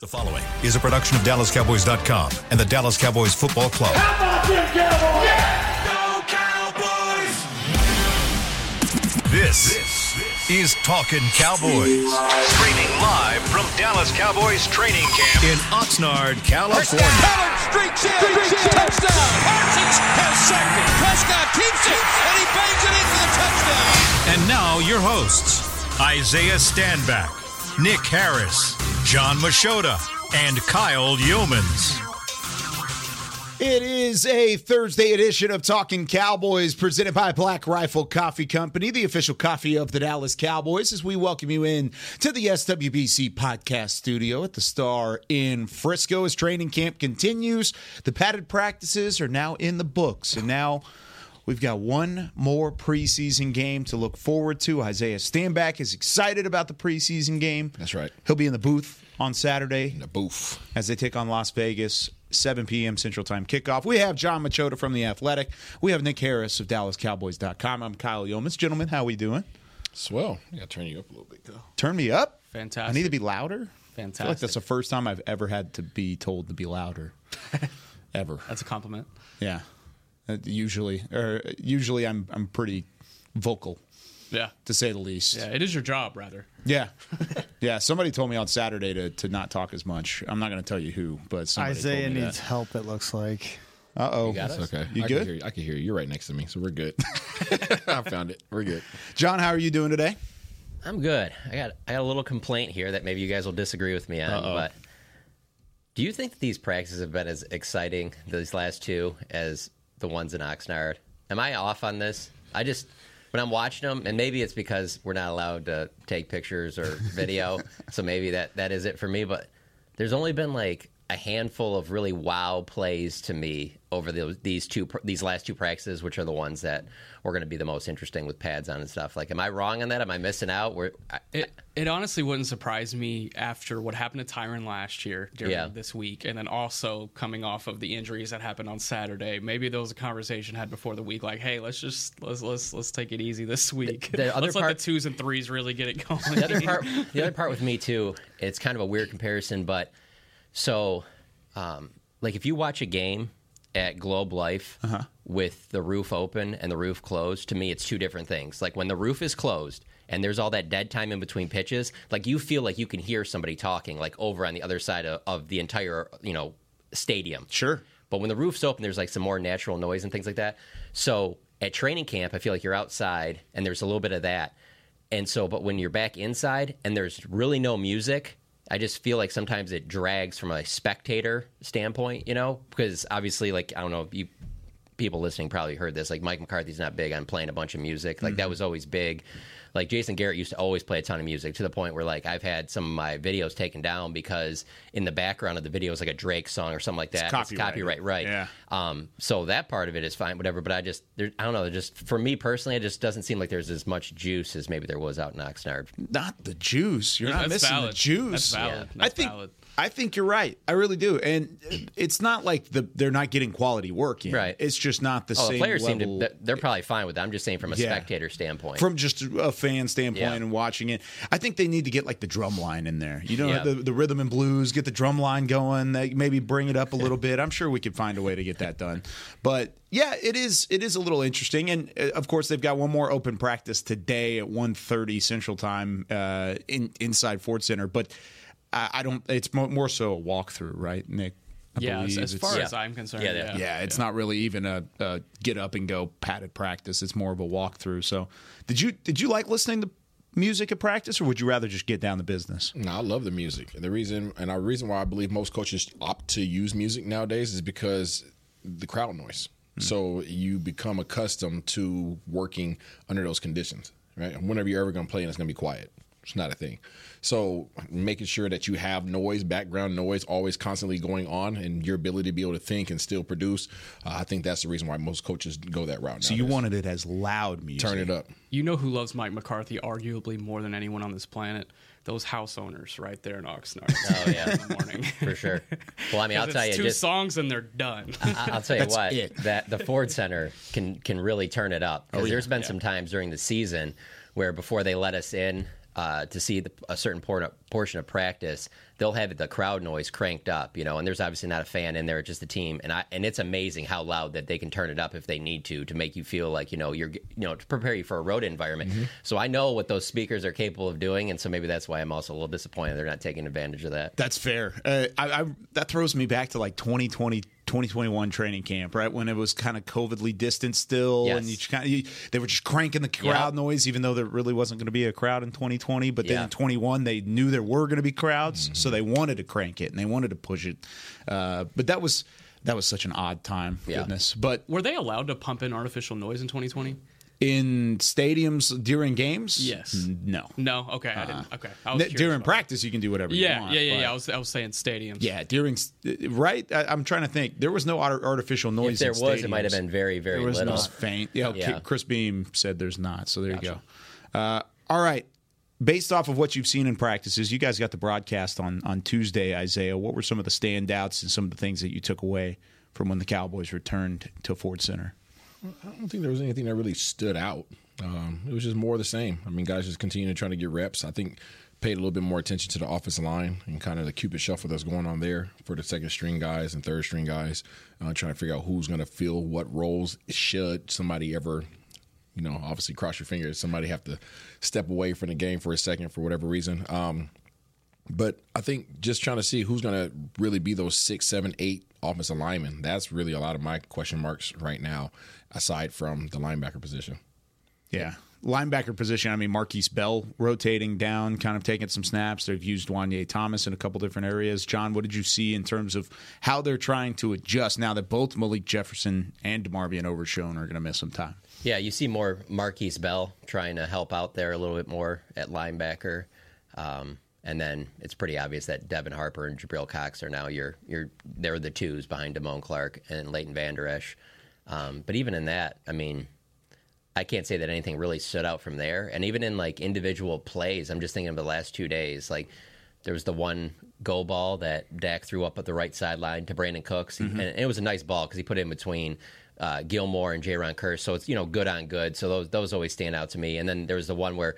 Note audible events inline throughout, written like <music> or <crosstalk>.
The following is a production of DallasCowboys.com and the Dallas Cowboys Football Club. How about them Cowboys? This is Talking Cowboys. Streaming live from Dallas Cowboys training camp in Oxnard, California. Ballard streaks in. Touchdown. Parsons has sacked it. Prescott keeps it, and he bangs it in for the touchdown. And now your hosts, Isaiah Stanback, Nick Harris, John Machota, and Kyle Yeomans. It is a Thursday edition of Talking Cowboys presented by Black Rifle Coffee Company, the official coffee of the Dallas Cowboys, as we welcome you in to the SWBC podcast studio at the Star in Frisco as training camp continues. The padded practices are now in the books, and now we've got one more preseason game to look forward to. Isaiah Stanback is excited about the preseason game. That's right. He'll be in the booth on Saturday The booth. as they take on Las Vegas. 7 p.m. Central Time kickoff. We have John Machota from The Athletic. We have Nick Harris of DallasCowboys.com. I'm Kyle Yeomans. Gentlemen, how are we doing? Swell. I gotta turn you up a little bit, though. Turn me up. Fantastic. I need to be louder. I feel like that's the first time I've ever had to be told to be louder. <laughs> ever. That's a compliment. Yeah. Uh, usually, or usually I'm I'm pretty vocal Yeah. to say the least. Yeah, it is your job, rather. Yeah. <laughs> yeah. Somebody told me on Saturday to, to not talk as much. I'm not going to tell you who, but somebody Isaiah told me needs help. It looks like. Uh oh. That's okay. You I good? Can hear you. I can hear you. You're right next to me, so we're good. <laughs> <laughs> I found it. We're good. John, how are you doing today? I'm good. I got I got a little complaint here that maybe you guys will disagree with me on, but do you think that these practices have been as exciting these last two as the ones in Oxnard? Am I off on this? I just when I'm watching them, and maybe it's because we're not allowed to take pictures or video, <laughs> so maybe that that is it for me. But there's only been like a handful of really wow plays to me over the, these two these last two practices, which are the ones that were going to be the most interesting with pads on and stuff. Like, am I wrong on that? Am I missing out? Where It it honestly wouldn't surprise me after what happened to Tyron last year during Yeah. this week, and then also coming off of the injuries that happened on Saturday. Maybe there was a conversation had before the week, like, "Hey, let's just let's let's let's take it easy this week. the <laughs> other let's let part- the twos and threes really get it going." <laughs> the other part the other part with me too it's kind of a weird comparison but so um, like if you watch a game at globe life with the roof open and the roof closed to me it's two different things like when the roof is closed and there's all that dead time in between pitches like you feel like you can hear somebody talking like over on the other side of, of the entire you know stadium Sure. but when the roof's open, there's like some more natural noise and things like that. So at training camp, I feel like you're outside and there's a little bit of that. And so, but when you're back inside and there's really no music, I just feel like sometimes it drags from a spectator standpoint, you know, because obviously, like, I don't know, you people listening probably heard this. Like, Mike McCarthy's not big on playing a bunch of music. Like, that mm-hmm. was always big. Like, Jason Garrett used to always play a ton of music to the point where, like, I've had some of my videos taken down because in the background of the video is like a Drake song or something like that. copyrighted. copyright, right? Yeah. Um, so that part of it is fine, whatever. But I just, there, I don't know. Just for me personally, it just doesn't seem like there's as much juice as maybe there was out in Oxnard. Not the juice. You're not missing valid. the juice. That's valid. I That's think valid. I think you're right. I really do. And it's not like the they're not getting quality work in. Right. It's just not the Oh, same the players seem to, they're probably fine with that. I'm just saying from a Yeah. spectator standpoint. from just a fan standpoint Yeah. and watching it, I think they need to get like the drum line in there. You know, Yeah. the, the rhythm and blues, get the drum line going. They maybe bring it up a little bit. I'm sure we could find a way to get that done. But yeah, it is it is a little interesting, and uh, of course they've got one more open practice today at 1.30 Central Time uh, in inside Ford Center. But I, I don't. It's mo- more so a walkthrough, right, Nick? I yeah, as, as far Yeah. as I'm concerned, Yeah, yeah, they- yeah, it's not really even a, a get up and go padded practice. It's more of a walkthrough. So, did you did you like listening to music at practice, or would you rather just get down to business? No, I love the music. And the reason and the reason why I believe most coaches opt to use music nowadays is because the crowd noise. So you become accustomed to working under those conditions, right? And whenever you're ever going to play and it's going to be quiet, it's not a thing. So making sure that you have noise, background noise, always constantly going on, and your ability to be able to think and still produce, uh, I think that's the reason why most coaches go that route. So you wanted it as loud music. turn it up. You know who loves Mike McCarthy arguably more than anyone on this planet? Those house owners right there in Oxnard. Oh, yeah. in the morning. for sure. Well, I mean, <laughs> I'll 'Cause tell you, two just songs and they're done. I- I'll tell you That's what, it. that the Ford Center can can really turn it up. Oh, because there's been some times during the season where before they let us in, uh, to see the, a certain por- portion of practice, they'll have the crowd noise cranked up, you know, and there's obviously not a fan in there, just the team, and I and it's amazing how loud that they can turn it up if they need to to make you feel like you know you're you know to prepare you for a road environment. Mm-hmm. So I know what those speakers are capable of doing, and so maybe that's why I'm also a little disappointed they're not taking advantage of that. That's fair. Uh, I, I, that throws me back to like 2020, 2021 training camp, right? When it was kind of COVIDly distant still, Yes. and you kind of, you, they were just cranking the crowd Yeah. noise, even though there really wasn't going to be a crowd in 2020. But then Yeah. in 21, they knew there were going to be crowds, Mm-hmm. so they wanted to crank it and they wanted to push it. Uh, but that was that was such an odd time. Yeah. Goodness, but Were they allowed to pump in artificial noise in 2020? In stadiums during games, Yes. No. No. Okay, I didn't. Okay, I was N- during about practice, you can do whatever that. you Yeah, want. yeah, yeah, yeah. I was, I was saying stadiums. Yeah, during right, I, I'm trying to think. There was no artificial noise. If there in was, it might have been very, very There was little. no faint. Yeah, Yeah. Chris Beam said there's not. So there you go. Uh, all right. Based off of what you've seen in practices, you guys got the broadcast on on Tuesday, Isaiah. What were some of the standouts and some of the things that you took away from when the Cowboys returned to Ford Center? I don't think there was anything that really stood out. Um, it was just more of the same. I mean, guys just continue to try to get reps. I think paid a little bit more attention to the offensive line and kind of the cupid shuffle that's going on there for the second string guys and third string guys, uh, trying to figure out who's going to fill what roles. Should somebody ever, you know, obviously cross your fingers, somebody have to step away from the game for a second for whatever reason. Um, but I think just trying to see who's going to really be those six, seven, eight offensive linemen. That's really a lot of my question marks right now, aside from the linebacker position. Yeah. Linebacker position, I mean, Markquese Bell rotating down, kind of taking some snaps. They've used Wanye Thomas in a couple different areas. John, what did you see in terms of how they're trying to adjust now that both Malik Jefferson and DeMarvion Overshown are going to miss some time? Yeah, you see more Markquese Bell trying to help out there a little bit more at linebacker. Um, and then it's pretty obvious that Devin Harper and Jabril Cox are now your your they're the twos behind Damone Clark and Leighton Vander Esch. Um, but even in that, I mean, I can't say that anything really stood out from there. And even in like individual plays, I'm just thinking of the last two days. Like there was the one go ball that Dak threw up at the right sideline to Brandin Cooks, He- and it was a nice ball because he put it in between uh, Gilmore and Jayron Kearse. So it's you know good on good. So those those always stand out to me. And then there was the one where.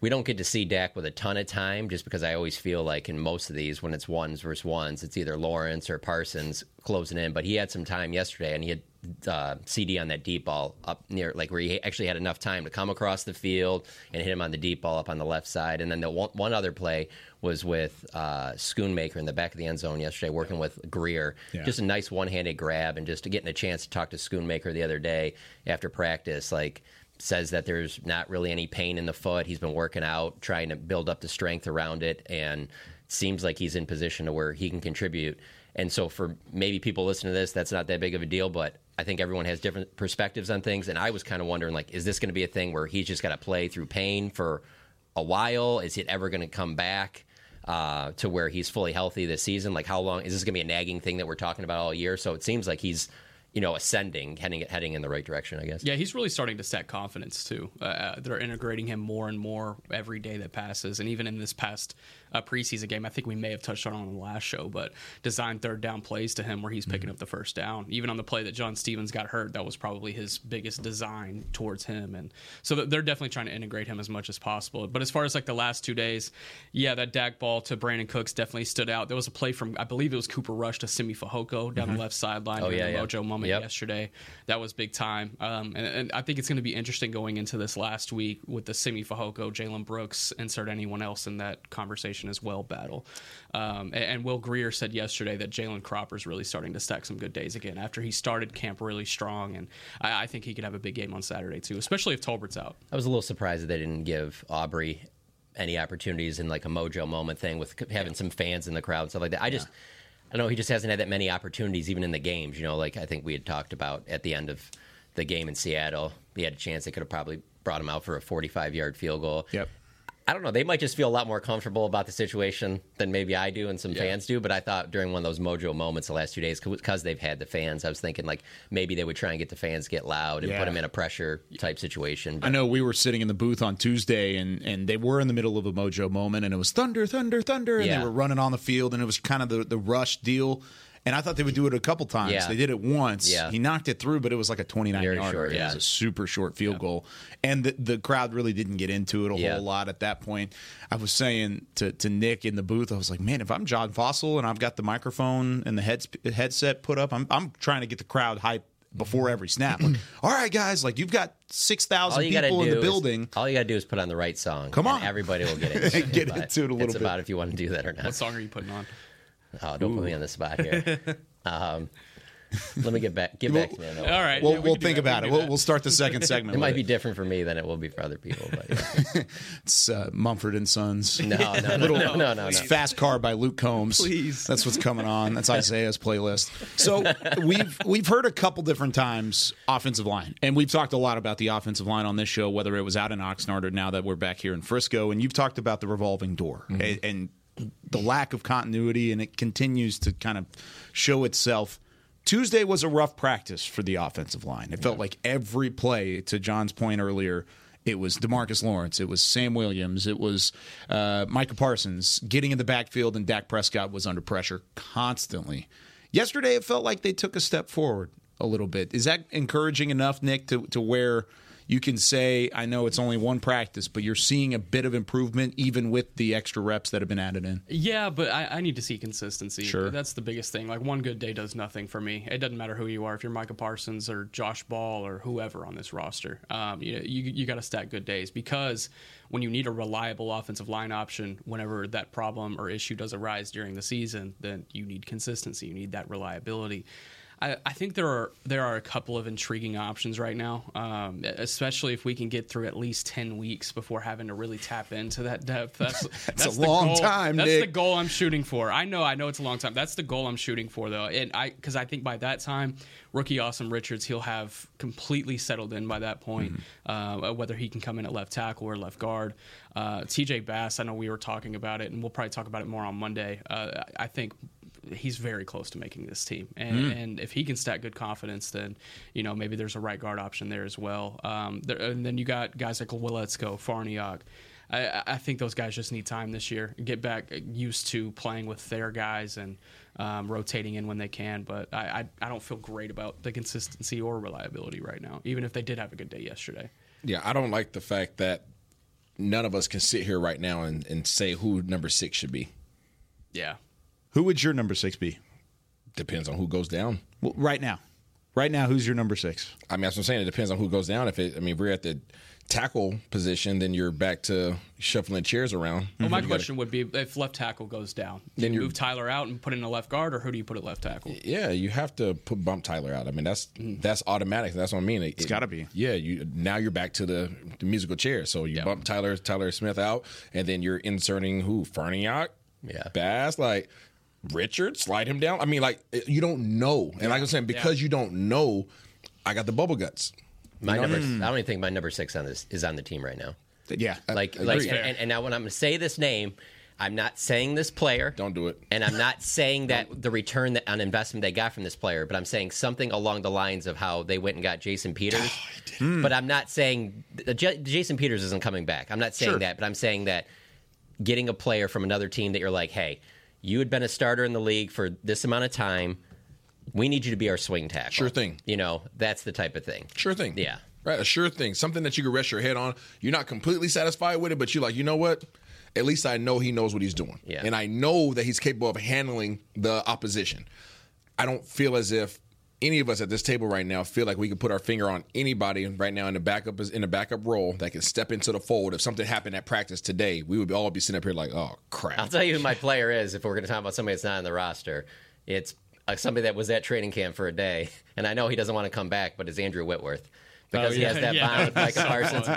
We don't get to see Dak with a ton of time just because I always feel like in most of these, when it's ones versus ones, it's either Lawrence or Parsons closing in. But he had some time yesterday and he had uh, CD on that deep ball up near, like where he actually had enough time to come across the field and hit him on the deep ball up on the left side. And then the one, one other play was with uh, Schoonmaker in the back of the end zone yesterday, working with Grier. Yeah. Just a nice one handed grab and just getting a chance to talk to Schoonmaker the other day after practice. Like, says that there's not really any pain in the foot. He's been working out, trying to build up the strength around it, and seems like he's in position to where he can contribute. And so, for maybe people listening to this, that's not that big of a deal, but I think everyone has different perspectives on things. And I was kind of wondering, like, is this going to be a thing where he's just got to play through pain for a while? Is it ever going to come back? Uh, to where he's fully healthy this season, like how long is this going to be a nagging thing that we're talking about all year? So it seems like he's, you know, ascending, heading heading in the right direction. I guess. Yeah, he's really starting to set confidence too. Uh, they're integrating him more and more every day that passes, and even in this past uh, preseason game, I think we may have touched on it on the last show, but designed third down plays to him where he's picking up the first down. Even on the play that John Stephens got hurt, that was probably his biggest design towards him, and so they're definitely trying to integrate him as much as possible. But as far as like the last two days, yeah, that Dak ball to Brandin Cooks definitely stood out. There was a play from I believe it was Cooper Rush to Simi Fehoko down the left sideline Oh, yeah, yeah. mojo Yep. yesterday. That was big time. Um, and, and I think it's going to be interesting going into this last week with the Simi Fehoko, Jalen Brooks, insert anyone else in that conversation as well battle. Um, and, and Will Grier said yesterday that Jalen Cropper's really starting to stack some good days again after he started camp really strong. And I, I think he could have a big game on Saturday too, especially if Tolbert's out. I was a little surprised that they didn't give Aubrey any opportunities in like a mojo moment thing with having some fans in the crowd and stuff like that. I just, I know, he just hasn't had that many opportunities even in the games. You know, like I think we had talked about at the end of the game in Seattle, he had a chance they could have probably brought him out for a 45 yard field goal. Yep. I don't know. They might just feel a lot more comfortable about the situation than maybe I do and some Yeah. fans do. But I thought during one of those mojo moments the last two days, because they've had the fans, I was thinking like maybe they would try and get the fans get loud and Yeah. put them in a pressure type situation. I know we were sitting in the booth on Tuesday, and and they were in the middle of a mojo moment, and it was thunder, thunder, thunder, and Yeah. they were running on the field, and it was kind of the the rush deal. And I thought they would do it a couple times. Yeah. They did it once. Yeah. He knocked it through, but it was like a 29 Very yarder. short, It was a super short field goal. And the, the crowd really didn't get into it a Yeah. whole lot at that point. I was saying to, to Nick in the booth, I was like, man, if I'm John Fossil and I've got the microphone and the head, headset put up, I'm, I'm trying to get the crowd hype before every snap. Like, <clears throat> all right, guys, like you've got 6,000 you people in the is- building. all you got to do is put on the right song. Come and on. everybody will get <laughs> into it. Get But into it a little It's bit. about if you want to do that or not. What song are you putting on? Oh, don't put me on the spot here. <laughs> um, let me get back. Get back to me. on that one. All right. We'll, yeah, we we'll think that. about We it. We'll, we'll start the second <laughs> segment. It might be different for me than it will be for other people. But yeah. <laughs> It's uh, Mumford and Sons. no, no, no, no, no, no, no. It's Fast Car by Luke Combs. Please. That's what's coming on. That's Isaiah's playlist. So we've we've heard a couple different times offensive line, and we've talked a lot about the offensive line on this show, whether it was out in Oxnard or now that we're back here in Frisco. And you've talked about the revolving door and, and the lack of continuity, and it continues to kind of show itself. Tuesday was a rough practice for the offensive line. It felt like every play, to John's point earlier, it was Demarcus Lawrence, it was Sam Williams, it was uh, Micah Parsons getting in the backfield, and Dak Prescott was under pressure constantly. Yesterday, it felt like they took a step forward a little bit. Is that encouraging enough, Nick, to, to where you can say, I know it's only one practice, but you're seeing a bit of improvement even with the extra reps that have been added in? Yeah, but I, I need to see consistency. Sure. That's the biggest thing. Like one good day does nothing for me. It doesn't matter who you are. If you're Micah Parsons or Josh Ball or whoever on this roster, um, you you, you got to stack good days because when you need a reliable offensive line option, whenever that problem or issue does arise during the season, then you need consistency. You need that reliability. I, I think there are there are a couple of intriguing options right now, um, especially if we can get through at least ten weeks before having to really tap into that depth. That's <laughs> that's, a the long goal. time, That's Nick. the goal I'm shooting for. I know, I know it's a long time. That's the goal I'm shooting for, though, and I because I think by that time, rookie Asim Richards he'll have completely settled in by that point. Mm-hmm. Uh, whether he can come in at left tackle or left guard. Uh, T.J. Bass, I know we were talking about it, and we'll probably talk about it more on Monday. Uh, I think he's very close to making this team, and, Hmm. and if he can stack good confidence, then you know maybe there's a right guard option there as well. Um, there, and then you got guys like Waletzko, Farniok. I, I think those guys just need time this year. Get back used to playing with their guys and um, rotating in when they can. But I, I, I don't feel great about the consistency or reliability right now, even if they did have a good day yesterday. Yeah, I don't like the fact that none of us can sit here right now and, and say who number six should be. Yeah. Who would your number six be? Depends on who goes down. Well, right now. Right now, who's your number six? I mean, that's what I'm saying. It depends on who goes down. If it, I mean, if we're at the tackle position, then you're back to shuffling chairs around. Well, mm-hmm. my You gotta- question would be if left tackle goes down, do Then you move Tyler out and put in a left guard, or who do you put at left tackle? Yeah, you have to put bump Tyler out. I mean, that's mm. that's automatic. That's what I mean. It, It's gotta be. Yeah, you now you're back to the, the musical chair. So you Yeah. bump Tyler Tyler Smith out, and then you're inserting who Farniok, Yeah. Bass, like Richard, slide him down. I mean, like you don't know, and like I'm saying, because you don't know, I got the bubble guts. My You know? number, I don't even think my number six on this is on the team right now. Yeah. Like, I like, agree. and, and now when I'm going to say this name, I'm not saying this player. Don't do it. And I'm not saying that the return that, on investment they got from this player, but I'm saying something along the lines of how they went and got Jason Peters. But I'm not saying uh, J- Jason Peters isn't coming back. I'm not saying Sure. that, but I'm saying that getting a player from another team that you're like, hey, you had been a starter in the league for this amount of time. We need you to be our swing tackle. Sure thing. You know, that's the type of thing. Sure thing. Yeah. Right. A sure thing. Something that you can rest your head on. You're not completely satisfied with it, but you're like, you know what? At least I know he knows what he's doing. Yeah. And I know that he's capable of handling the opposition. I don't feel as if any of us at this table right now feel like we could put our finger on anybody right now in the backup in the backup role that can step into the fold. If something happened at practice today, we would all be sitting up here like, oh crap. I'll tell you who my player is if we're going to talk about somebody that's not on the roster. It's uh, somebody that was at training camp for a day, and I know he doesn't want to come back, but it's Andrew Whitworth. Because Oh, he yeah, has that <laughs> yeah. bond with Micah Parsons.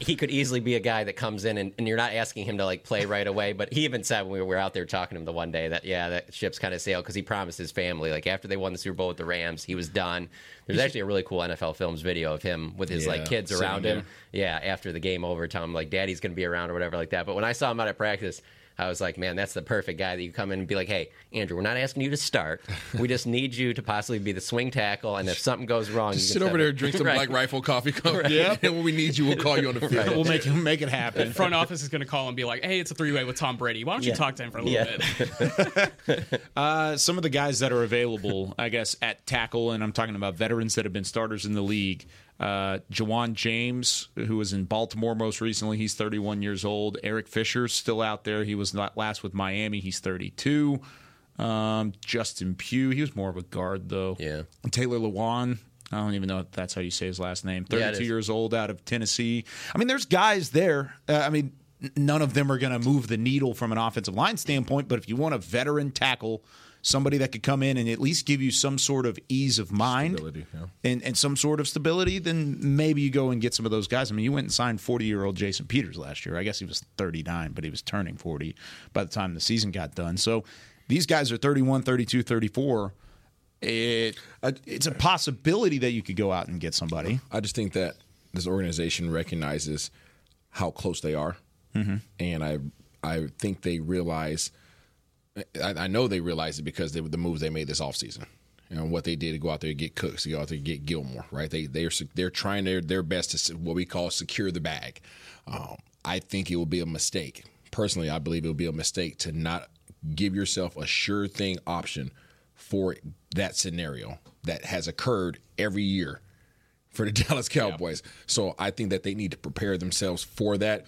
He could easily be a guy that comes in and, and you're not asking him to like play right away. But he even said when we were out there talking to him the one day that yeah, that ship's kind of sailed because he promised his family like after they won the Super Bowl with the Rams, he was done. There's actually a really cool NFL Films video of him with his like kids around him. Yeah, after the game over, telling him like daddy's going to be around or whatever like that. But when I saw him out at practice, I was like, man, that's the perfect guy that you come in and be like, hey, Andrew, we're not asking you to start. We <laughs> just need you to possibly be the swing tackle, and if something goes wrong, Just you sit over there, in. drink some <laughs> Right. Black Rifle coffee, come, Yep. and when we need you, we'll call you on the field. We'll make it make it happen. Front office is going to call and be like, "Hey, it's a three way with Tom Brady. Why don't you Yeah. talk to him for a little Yeah. bit?" <laughs> Uh, some of the guys that are available, I guess, at tackle, and I'm talking about veterans that have been starters in the league. Uh, Ja'Wuan James, who was in Baltimore most recently, he's 31 years old. Eric Fisher's still out there. He was not last with Miami. He's 32. Um, Justin Pugh, he was more of a guard though. Yeah. Taylor Lewan. I don't even know if that's how you say his last name. 32 is. years old out of Tennessee. I mean, there's guys there. Uh, I mean, none of them are going to move the needle from an offensive line standpoint, but if you want a veteran tackle, somebody that could come in and at least give you some sort of ease of mind Stability, yeah. and, and some sort of stability, then maybe you go and get some of those guys. I mean, you went and signed 40 year old Jason Peters last year. I guess he was 39, but he was turning 40 by the time the season got done. So these guys are 31, 32, 34. It, it's a possibility that you could go out and get somebody. I just think that this organization recognizes how close they are, mm-hmm. and I I think they realize. I, I know they realize it because they, the moves they made this offseason. Know what they did to go out there and get Cooks, to go out there and get Gilmore, right? They they're they're trying their their best to what we call secure the bag. Um, I think it will be a mistake. Personally, I believe it will be a mistake to not give yourself a sure thing option for that scenario that has occurred every year for the <laughs> Dallas Cowboys. So I think that they need to prepare themselves for that.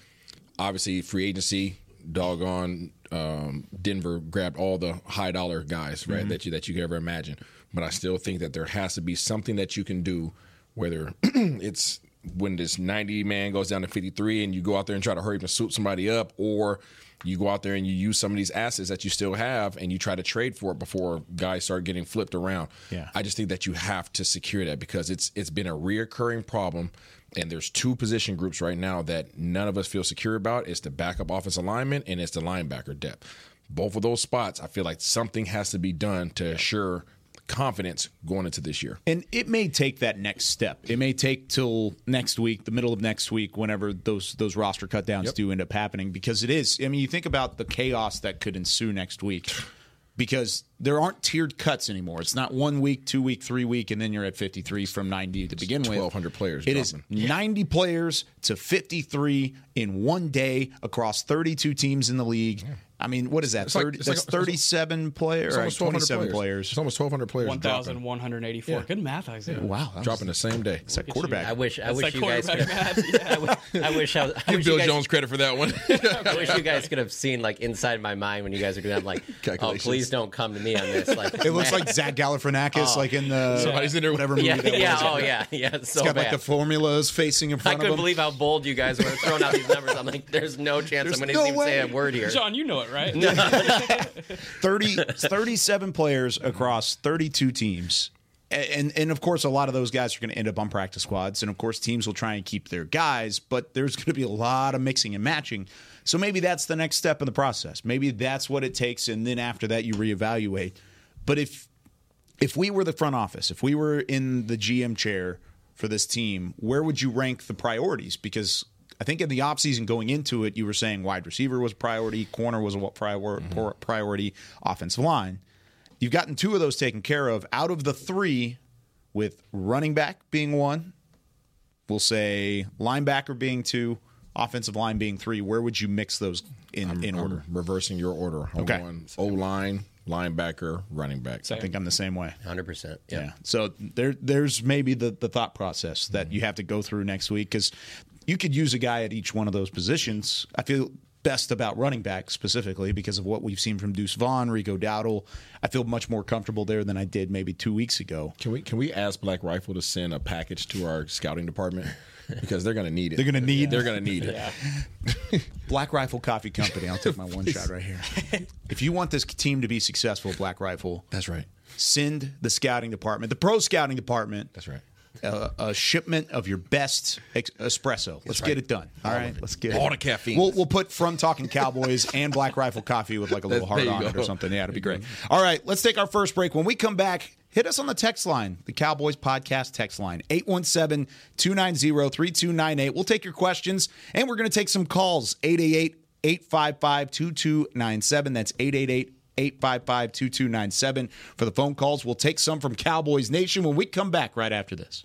Obviously, free agency, doggone um, Denver grabbed all the high dollar guys, right? That you that you could ever imagine. But I still think that there has to be something that you can do, whether <clears throat> it's when this 90 man goes down to 53 and you go out there and try to hurry up and swoop somebody up, or you go out there and you use some of these assets that you still have and you try to trade for it before guys start getting flipped around. Yeah. I just think that you have to secure that because it's it's been a reoccurring problem. And there's two position groups right now that none of us feel secure about. It's the backup offensive alignment and it's the linebacker depth. Both of those spots, I feel like something has to be done to assure confidence going into this year. And it may take that next step. It may take till next week, the middle of next week, whenever those those roster cutdowns do end up happening, because it is. I mean, you think about the chaos that could ensue next week, because there aren't tiered cuts anymore. It's not one week, two week, three week, and then you're at 53 from 90 to begin with. 1,200 players It is dropping. 90 players to 53 in one day across 32 teams in the league. I mean, what is that? It's like- 30, like- that's 37 players, It's almost 1,200 27 players. players. It's almost 1,200 players thousand one hundred eighty-four. Yeah. Good math, Isaiah. Wow, that was- dropping the same day. It's that quarterback. I wish I wish you guys could have. Yeah. I wish <laughs> I wish I, was- I Give Bill guys, Jones credit for that one. <laughs> I wish you guys could have seen like inside my mind when you guys are doing. I'm like, <laughs> oh, please don't come to me on this. Like, It looks like Zach Galifianakis, oh. like in the Somebody's in there whatever movie yeah, that yeah, was. oh yeah, yeah. It's so It's got bad. like the formulas facing in I front of them. I couldn't believe how bold you guys were throwing out these numbers. I'm like, there's no chance I'm going to even say a word here. John, you know it, right? <laughs> 30, 37 players mm-hmm. across 32 teams. A- And, and of course, a lot of those guys are going to end up on practice squads. And of course, teams will try and keep their guys, but there's going to be a lot of mixing and matching. So maybe that's the next step in the process. Maybe that's what it takes. And then after that, you reevaluate. But if if we were the front office, if we were in the GM chair for this team, where would you rank the priorities? Because I think in the offseason going into it, you were saying wide receiver was a priority, corner was a prior, mm-hmm. priority, offensive line. You've gotten two of those taken care of out of the three, with running back being one, we'll say linebacker being two, offensive line being three. Where would you mix those in, in order? I'm reversing your order. I'm Okay. O line, linebacker, running back. I think I'm the same way. 100%. Yeah. Yeah. So there, there's maybe the, the thought process that mm-hmm. you have to go through next week because you could use a guy at each one of those positions. I feel best about running back specifically because of what we've seen from Deuce Vaughn, Rico Dowdle. I feel much more comfortable there than I did maybe two weeks ago. Can we can we ask Black Rifle to send a package to our scouting department because they're going <laughs> to need it. They're gonna need- They're going to need it. <laughs> Black Rifle Coffee Company. I'll take my one shot right here. If you want this team to be successful, Black Rifle, That's right. send the scouting department, the pro scouting department, That's right. A, a shipment of your best ex- espresso. Let's right. get it done. All All right, let's get All it. the caffeine. We'll, we'll put from talking Cowboys <laughs> and Black Rifle Coffee with like a little heart on it or something. Yeah, it'd be great. All right, let's take our first break. When we come back, hit us on the text line, the Cowboys Podcast text line, 817 290 3298. We'll take your questions and we're going to take some calls, 888 855 2297. That's 888 855 2297 for the phone calls. We'll take some from Cowboys Nation when we come back right after this.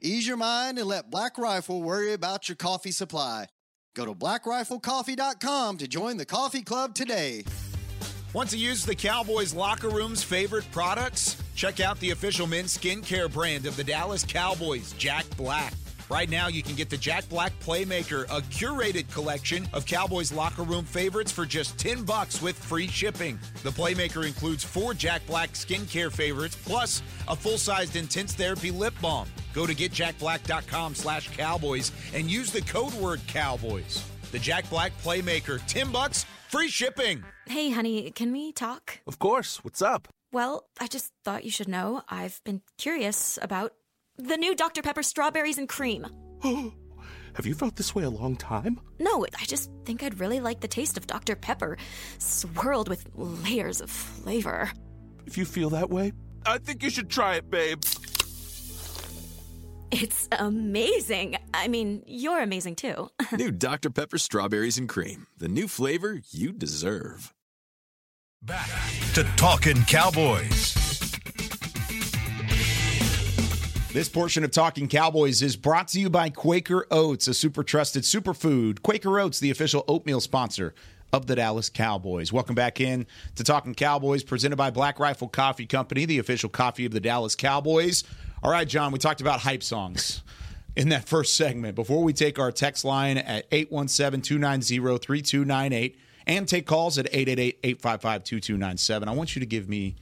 Ease your mind and let Black Rifle worry about your coffee supply. Go to blackriflecoffee.com to join the coffee club today. Want to use the Cowboys locker room's favorite products? Check out the official men's skincare brand of the Dallas Cowboys, Jack Black. Right now, you can get the Jack Black Playmaker, a curated collection of Cowboys locker room favorites for just 10 bucks with free shipping. The Playmaker includes four Jack Black skincare favorites plus a full-sized intense therapy lip balm. Go to getjackblack.com slash cowboys and use the code word cowboys. The Jack Black Playmaker, 10 bucks, free shipping. Hey, honey, can we talk? Of course. What's up? Well, I just thought you should know I've been curious about the new Dr. Pepper strawberries and cream. Oh, have you felt this way a long time? No, I just think I'd really like the taste of Dr. Pepper, swirled with layers of flavor. If you feel that way, I think you should try it, babe. It's amazing. I mean, you're amazing too. <laughs> new Dr. Pepper strawberries and cream. The new flavor you deserve. Back to Talking Cowboys. This portion of Talking Cowboys is brought to you by Quaker Oats, a super trusted superfood. Quaker Oats, the official oatmeal sponsor of the Dallas Cowboys. Welcome back in to Talking Cowboys, presented by Black Rifle Coffee Company, the official coffee of the Dallas Cowboys. All right, John, we talked about hype songs <laughs> in that first segment. Before we take our text line at 817 290 3298 and take calls at 888 855 2297, I want you to give me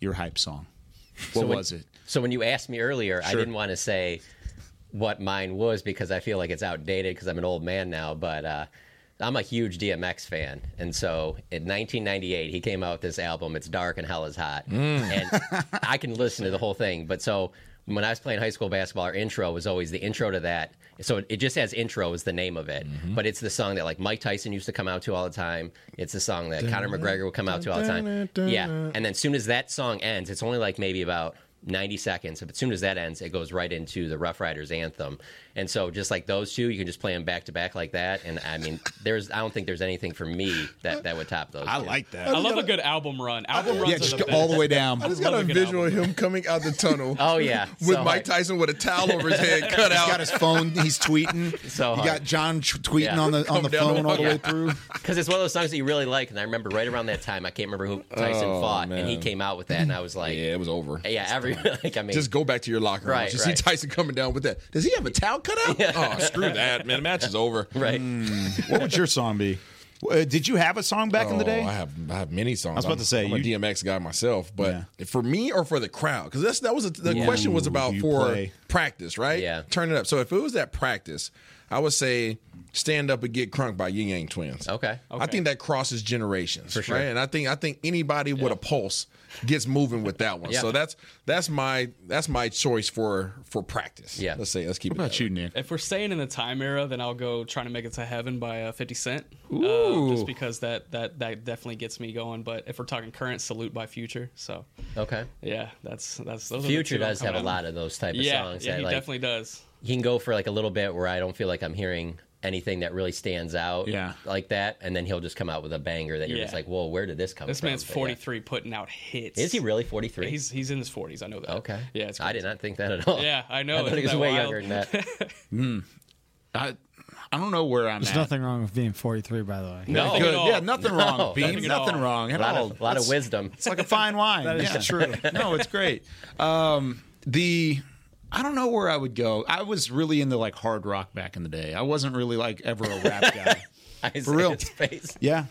your hype song. What So when- was it? So when you asked me earlier, I didn't want to say what mine was because I feel like it's outdated because I'm an old man now. But uh, I'm a huge DMX fan, and so in 1998 he came out with this album. It's dark and hell is hot, and I can listen to the whole thing. But so when I was playing high school basketball, our intro was always the intro to that. So it just has intro is the name of it, but it's the song that like Mike Tyson used to come out to all the time. It's the song that Conor McGregor would come out to all the time. Yeah, and then as soon as that song ends, it's only like maybe about 90 seconds. But as soon as that ends, it goes right into the Ruff Ryders anthem. And so just like those two, you can just play them back to back like that. And I mean, there's I don't think there's anything for me that, that would top those. I two. like that. I love a good album run. Album runs Yeah, just the all the way down. I just got Love a a visual of album. him coming out the tunnel. <laughs> Oh yeah, with So Mike hard. Tyson with a towel over his head cut He's out. got his phone. He's tweeting. <laughs> So you got John t- tweeting Yeah. on the on the Coming down the phone all the way through. <laughs> Because it's one of those songs that you really like, and I remember right around that time, I can't remember who Tyson Oh, fought, and he came out with that, and I was like, yeah, it was over. yeah, every like I mean, Just go back to your locker room. Right, you right. see Tyson coming down with that. Does he have a towel cut out? Oh, screw that, man. The match is over. <laughs> right. What would your song be? Uh, did you have a song back in the Oh, day? I have I have many songs. I was about to say, I'm a you- DMX guy myself, but Yeah. for me or for the crowd, because that's that was a, the Yeah. question was about you for play? practice, right? Yeah. turn it up. So if it was that practice, I would say "Stand Up and Get Crunk" by Ying Yang Twins. Okay. I think that crosses generations, For sure. right? And I think I think anybody with a pulse gets moving with that one. Yeah. So that's that's my that's my choice for for practice. Yeah. let's say let's keep what it about that you. Nick? If we're staying in the time era, then I'll go trying to make it to heaven by uh, 50 Cent. Ooh. Uh, just because that, that that definitely gets me going. But if we're talking current, Salute by Future. So Okay. yeah, that's that's those are the Future does have a lot of those type of Yeah, songs. yeah, that, he like, definitely does. he can go for like a little bit where I don't feel like I'm hearing anything that really stands out Yeah. like that, and then he'll just come out with a banger that you're just like, whoa, where did this come This from? This man's But, yeah. 43, putting out hits. Is he really 43? He's he's in his 40s. I know that. okay. Yeah, it's I did not think that at all. Yeah, I know. I thought he Isn't was way wild? younger than that. <laughs> I I don't know where I'm There's at. nothing wrong with being 43, by the way. No. Nothing Good. Yeah, nothing wrong. No. Beans, Nothing at nothing all. wrong A lot all. of, lot of wisdom. It's like a fine <laughs> wine. That is yeah. true. <laughs> No, it's great. Um, the I don't know where I would go. I was really into like hard rock back in the day. I wasn't really like ever a rap guy. <laughs> For real. Isaiah's face. Yeah.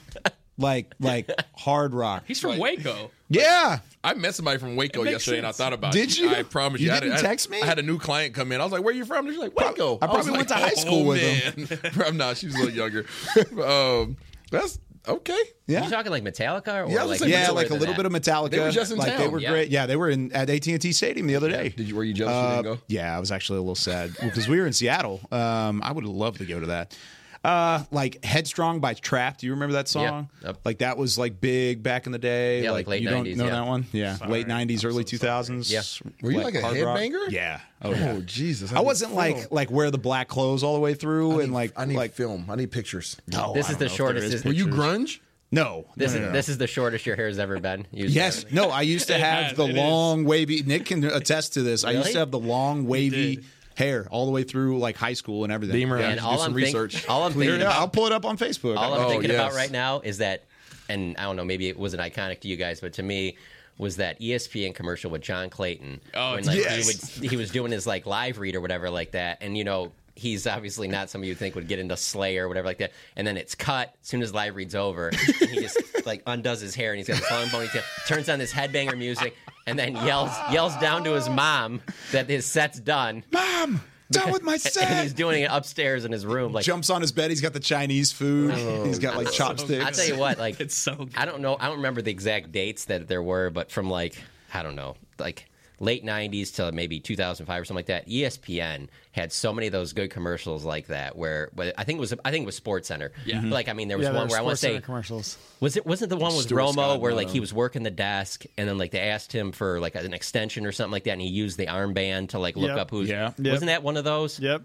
Like like hard rock. He's from Waco. Yeah. I met somebody from Waco It makes yesterday, and I sense. thought about it. Did you. you? I promise You you. I didn't had, text me? I had a new client come in. I was like, "Where are you from?" She's like, "Waco." I probably was went to high school "Oh, with man." <laughs> I'm not. She was a little younger. <laughs> um, that's okay. Yeah. You talking like Metallica or Yeah, like, yeah, like a little that? bit of Metallica. They were just in like they were Yeah. great. Yeah, they were in at AT and T Stadium the other day. Did you? Were you jealous you Uh, didn't go? yeah, I was actually a little sad because we were in Seattle. Um, I would love to go to that. Uh, like Headstrong by Trapt. Do you remember that song? Yep. Like that was like big back in the day. Yeah, like late you don't 90s, know yeah. that one? Yeah, Sorry. late nineties, I'm early so two thousands. Yeah. Were you like a headbanger? Yeah. Oh, yeah. Jesus! I wasn't like like wear the black clothes all the way through I and like I need like film. I need pictures. no. This I is don't the know if shortest- there is Were you grunge? No, This no, is no, no. this is the shortest your hair has ever been. Yes, no. I used to have has, the it is. long wavy. Nick can attest to this. I used to have the long wavy did. Hair all the way through like high school and everything. Beamer, Yeah. And all do some I'm, think- research. <laughs> all I'm Clear thinking it out. I'll about, pull it up on Facebook. all I'm Oh, thinking about right now is that, and I don't know, maybe it wasn't iconic to you guys, but to me was that ESPN commercial with John Clayton Oh, when like yes. he would he was doing his like live read or whatever like that, and you know. He's obviously not somebody you think would get into Slayer or whatever like that. And then it's cut as soon as live read's over. And he just like undoes his hair and he's got this long ponytail, turns on this headbanger music, and then yells yells down to his mom that his set's done. Mom, done with my <laughs> set. And he's doing it upstairs in his room. Like Jumps on his bed. He's got the Chinese food. Oh, he's got like chopsticks. I tell you what, like <laughs> It's so good. I don't know. I don't remember the exact dates that there were, but from like I don't know, like late '90s to maybe 2005 or something like that. ESPN had so many of those good commercials like that. Where, but I think it was I think it was Sports Center. Yeah. Like I mean, there was yeah, one there's where I want to say commercials. was it wasn't the one with Stuart Romo Scott, where like he was working the desk and then like they asked him for like an extension or something like that, and he used the armband to like look Yep. up who's. Yeah. Yep. Wasn't that one of those? Yep.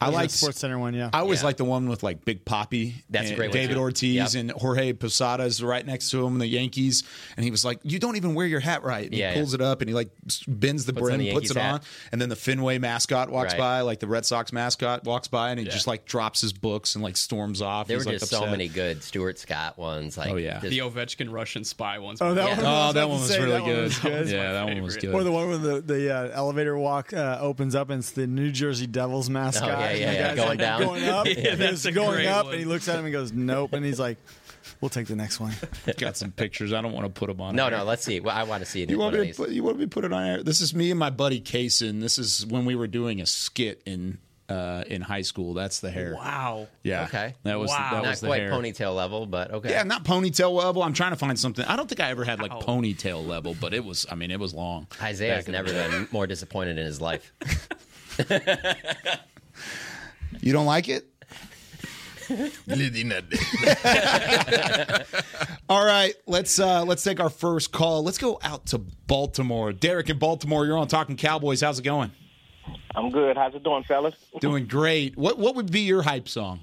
I like the Sports Center one. Yeah. I always Yeah. like the one with like Big Poppy. That's a great one, David too. Ortiz Yep. and Jorge Posada is right next to him, the Yankees, and he was like, "You don't even wear your hat right." And Yeah, he pulls it up and he like bends the Puts brim, the puts it hat. on, and then the Fenway mascot walks Right. by, like the Red Sox mascot walks by, and he Yeah. just like drops his books and like storms off. There He's, were like, just so many good Stuart Scott ones. Like, Oh, yeah. just- the Ovechkin Russian spy ones. Oh, that Yeah. one. Oh, was that one was say, really that one good. was good. Yeah, that one was good. Or the one where the the uh, elevator walk uh, opens up and it's the New Jersey Devils mascot. Yeah, yeah, yeah, going like down. going up. <laughs> Yeah, and that's he's going up, one. and he looks at him and goes, "Nope," and he's like, "We'll take the next one." <laughs> Got some pictures. I don't want to put them on. no, air. no. Let's see. Well, I want to see it. You one want of me to these. put, you want me to put it on air? This is me and my buddy Kaysen. This is when we were doing a skit in uh, in high school. That's the hair. Wow. Yeah. Okay. That was Wow. that Not was the quite hair. ponytail level, but okay. Yeah, not ponytail level. I'm trying to find something. I don't think I ever had like Wow. ponytail level, but it was. I mean, it was long. Isaiah's Back never been more disappointed in his life. <laughs> You don't like it? <laughs> All right, let's uh let's take our first call. Let's go out to Baltimore. Derek in Baltimore, you're on Talking Cowboys. How's it going? I'm good. How's it doing, fellas? Doing great. What what would be your hype song?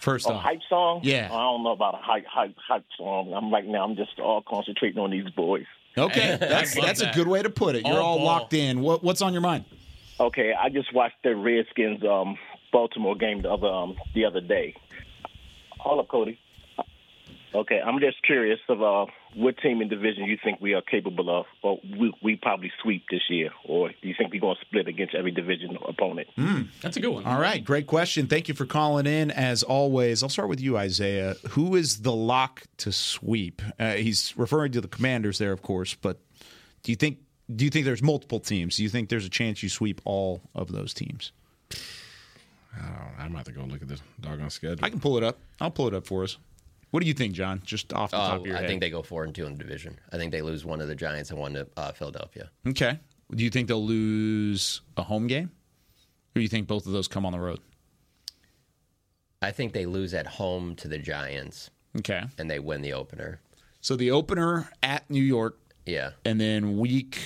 First A off, hype song? Yeah. I don't know about a hype, hype, hype song. I'm right now. I'm just all concentrating on these boys. Okay, Hey, I that's love that's a good way to put it. You're All all locked in. What what's on your mind? Okay, I just watched the Redskins um, Baltimore game the other um, the other day. Hold up, Cody. Okay, I'm just curious of uh, what team and division you think we are capable of, or we, we probably sweep this year, or do you think we're going to split against every division opponent? That's a good one. All right, great question. Thank you for calling in. As always, I'll start with you, Isaiah. Who is the lock to sweep? Uh, he's referring to the Commanders there, of course. But do you think do you think there's multiple teams? Do you think there's a chance you sweep all of those teams? I don't know. I'm about to go look at this doggone schedule. I can pull it up. I'll pull it up for us. What do you think, John? Just off the top Oh, of your I head. I think they go four and two in the division. I think they lose one to the Giants and one to uh, Philadelphia. okay. Do you think they'll lose a home game, or do you think both of those come on the road? I think they lose at home to the Giants Okay. and they win the opener. So the opener at New York, Yeah. and then week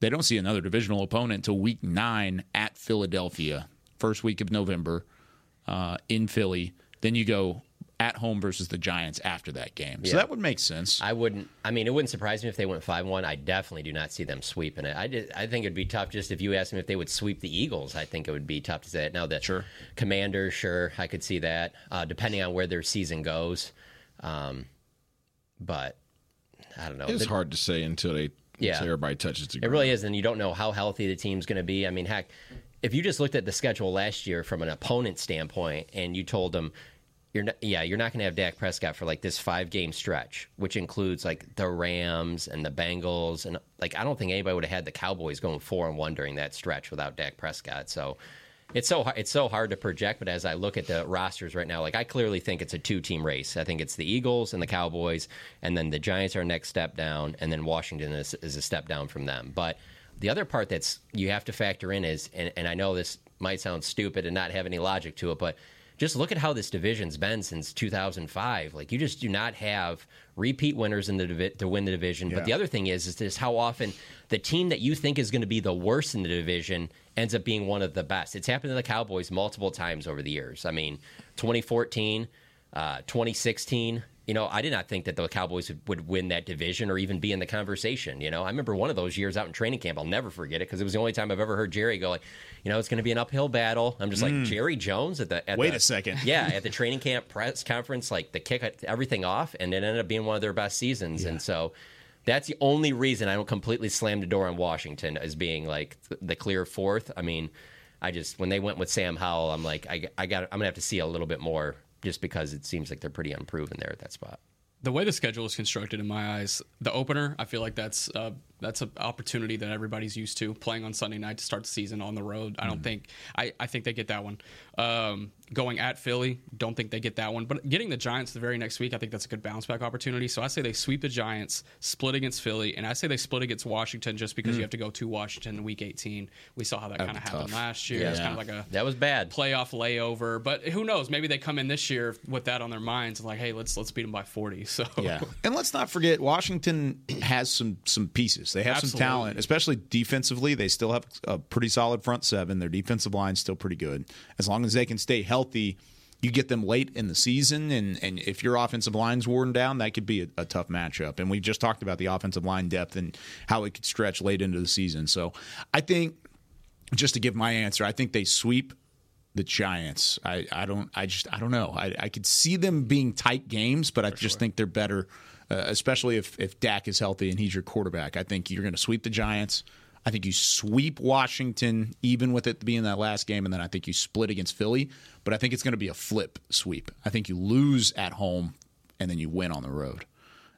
they don't see another divisional opponent until week nine at Philadelphia, first week of November uh, in Philly. Then you go at home versus the Giants after that game. So Yeah. that would make sense. I wouldn't. I mean, it wouldn't surprise me if they went five one. I definitely do not see them sweeping it. I did, I think it'd be tough. Just if you asked me if they would sweep the Eagles, I think it would be tough to say it. Now the Sure. Commanders, sure, I could see that. Uh, depending on where their season goes, um, but I don't know. It's The- hard to say until they Yeah. So everybody touches the Ground. It really is, and you don't know how healthy the team's going to be. I mean, heck, if you just looked at the schedule last year from an opponent standpoint, and you told them, "You're not, yeah, you're not going to have Dak Prescott for like this five game stretch, which includes like the Rams and the Bengals, and like I don't think anybody would have had the Cowboys going four and one during that stretch without Dak Prescott. So it's so it's so hard to project. But as I look at the rosters right now, like I clearly think it's a two team race. I think it's the Eagles and the Cowboys, and then the Giants are next step down, and then Washington is, is a step down from them. But the other part that's you have to factor in is, and, and I know this might sound stupid and not have any logic to it, but just look at how this division's been since 2005. Like you just do not have repeat winners in the divi- to win the division. Yeah. But the other thing is, is this how often the team that you think is going to be the worst in the division ends up being one of the best. It's happened to the Cowboys multiple times over the years. I mean, 2014, uh, 2016. You know, I did not think that the Cowboys would, would win that division or even be in the conversation. You know, I remember one of those years out in training camp. I'll never forget it because it was the only time I've ever heard Jerry go like, you know, it's going to be an uphill battle. I'm just like Mm. Jerry Jones at the at Wait the- a second. <laughs> yeah, at the <laughs> training camp press conference, like the kick everything off, and it ended up being one of their best seasons. And so that's the only reason I don't completely slam the door on Washington as being like the clear fourth. I mean, I just when they went with Sam Howell, I'm like, I, I got, I'm gonna have to see a little bit more just because it seems like they're pretty unproven there at that spot. the way the schedule is constructed in my eyes the opener i feel like that's uh, that's an opportunity that everybody's used to playing on sunday night to start the season on the road. I don't think I, I think they get that one. Um, going at philly don't think they get that one. But getting the giants the very next week i think that's a good bounce back opportunity. So i say they sweep the giants split against philly and i say they split against washington just because Mm. you have to go to washington in week 18 we saw how that That'd kind of happened tough. last year. Yeah. it's kind of like a that was bad. playoff layover. But who knows? Maybe they come in this year with that on their minds and like hey let's let's beat them by 40 <laughs> so Yeah, and let's not forget Washington <clears throat> has some some pieces. They have some talent, especially defensively. They still have a pretty solid front seven. Their defensive line's still pretty good. As long as they can stay healthy, you get them late in the season, and and if your offensive line's worn down, that could be a, a tough matchup. And we just talked about the offensive line depth and how it could stretch late into the season. So I think just to give my answer, I think they sweep the Giants. I, I don't I just I don't know. I, I could see them being tight games, but I just think they're better, uh, especially if if Dak is healthy and he's your quarterback. I think you're going to sweep the Giants. I think you sweep Washington, even with it being that last game, and then I think you split against Philly. But I think it's going to be a flip sweep. I think you lose at home, and then you win on the road.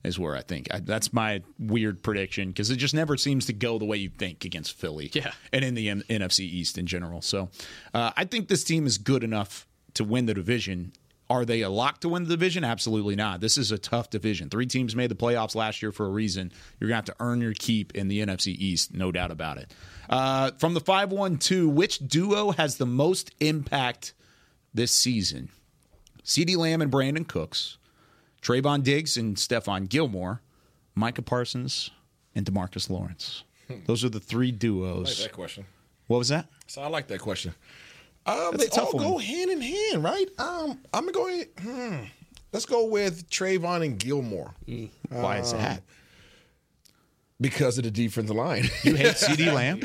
Is where I think I, that's my weird prediction because it just never seems to go the way you think against Philly. Yeah. and in the M- NFC East in general. So uh, I think this team is good enough to win the division. Are they a lock to win the division? Absolutely not. This is a tough division. Three teams made the playoffs last year for a reason. You're going to have to earn your keep in the NFC East, no doubt about it. Uh, from the 512, which duo has the most impact this season? CeeDee Lamb and Brandin Cooks, Trevon Diggs and Stephon Gilmore, Micah Parsons and Demarcus Lawrence. Those are the three I like duos. that question. What was that? So I like that question. Um, they all go hand in hand, right? Um, I'm gonna go. ahead- Hmm, let's go with Trevon and Gilmore. Why is Um, that? Because of the defensive line. You hate <laughs> CeeDee Lamb?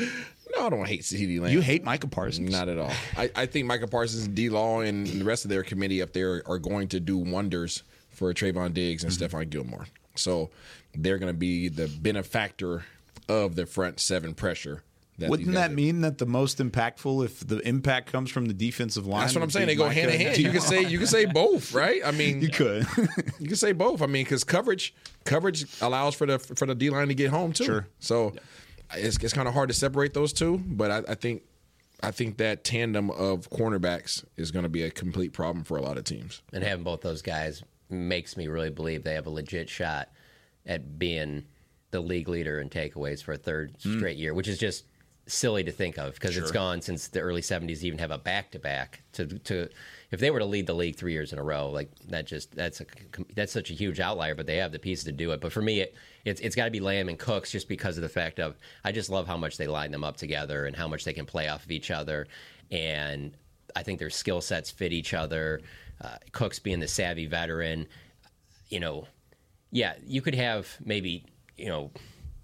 No, I don't hate CeeDee Lamb. You hate Micah Parsons? Not at all. I, I think Micah Parsons, D Law, and the rest of their committee up there are going to do wonders for Trevon Diggs and Mm-hmm. Stephon Gilmore. So they're going to be the benefactor of the front seven pressure. That Wouldn't guys that mean that the most impactful, if the impact comes from the defensive line? That's what I'm saying. They go Micah hand in hand. You can say you can say <laughs> both, right? I mean, You could. <laughs> you can say both. I mean, because coverage coverage allows for the for the D line to get home too. Sure. So it's it's kind of hard to separate those two, but I, I think I think that tandem of cornerbacks is going to be a complete problem for a lot of teams. and having both those guys makes me really believe they have a legit shot at being the league leader in takeaways for a third Mm. straight year, which is just silly to think of because it's gone since the early 70s to even have a back to back to to if they were to lead the league 3 years in a row like that just that's a that's such a huge outlier but they have the pieces to do it. But for me it it's, it's got to be Lamb and Cooks just because of the fact of I just love how much they line them up together and how much they can play off of each other. And I think their skill sets fit each other. Uh, Cooks being the savvy veteran you know, yeah, you could have maybe, you know,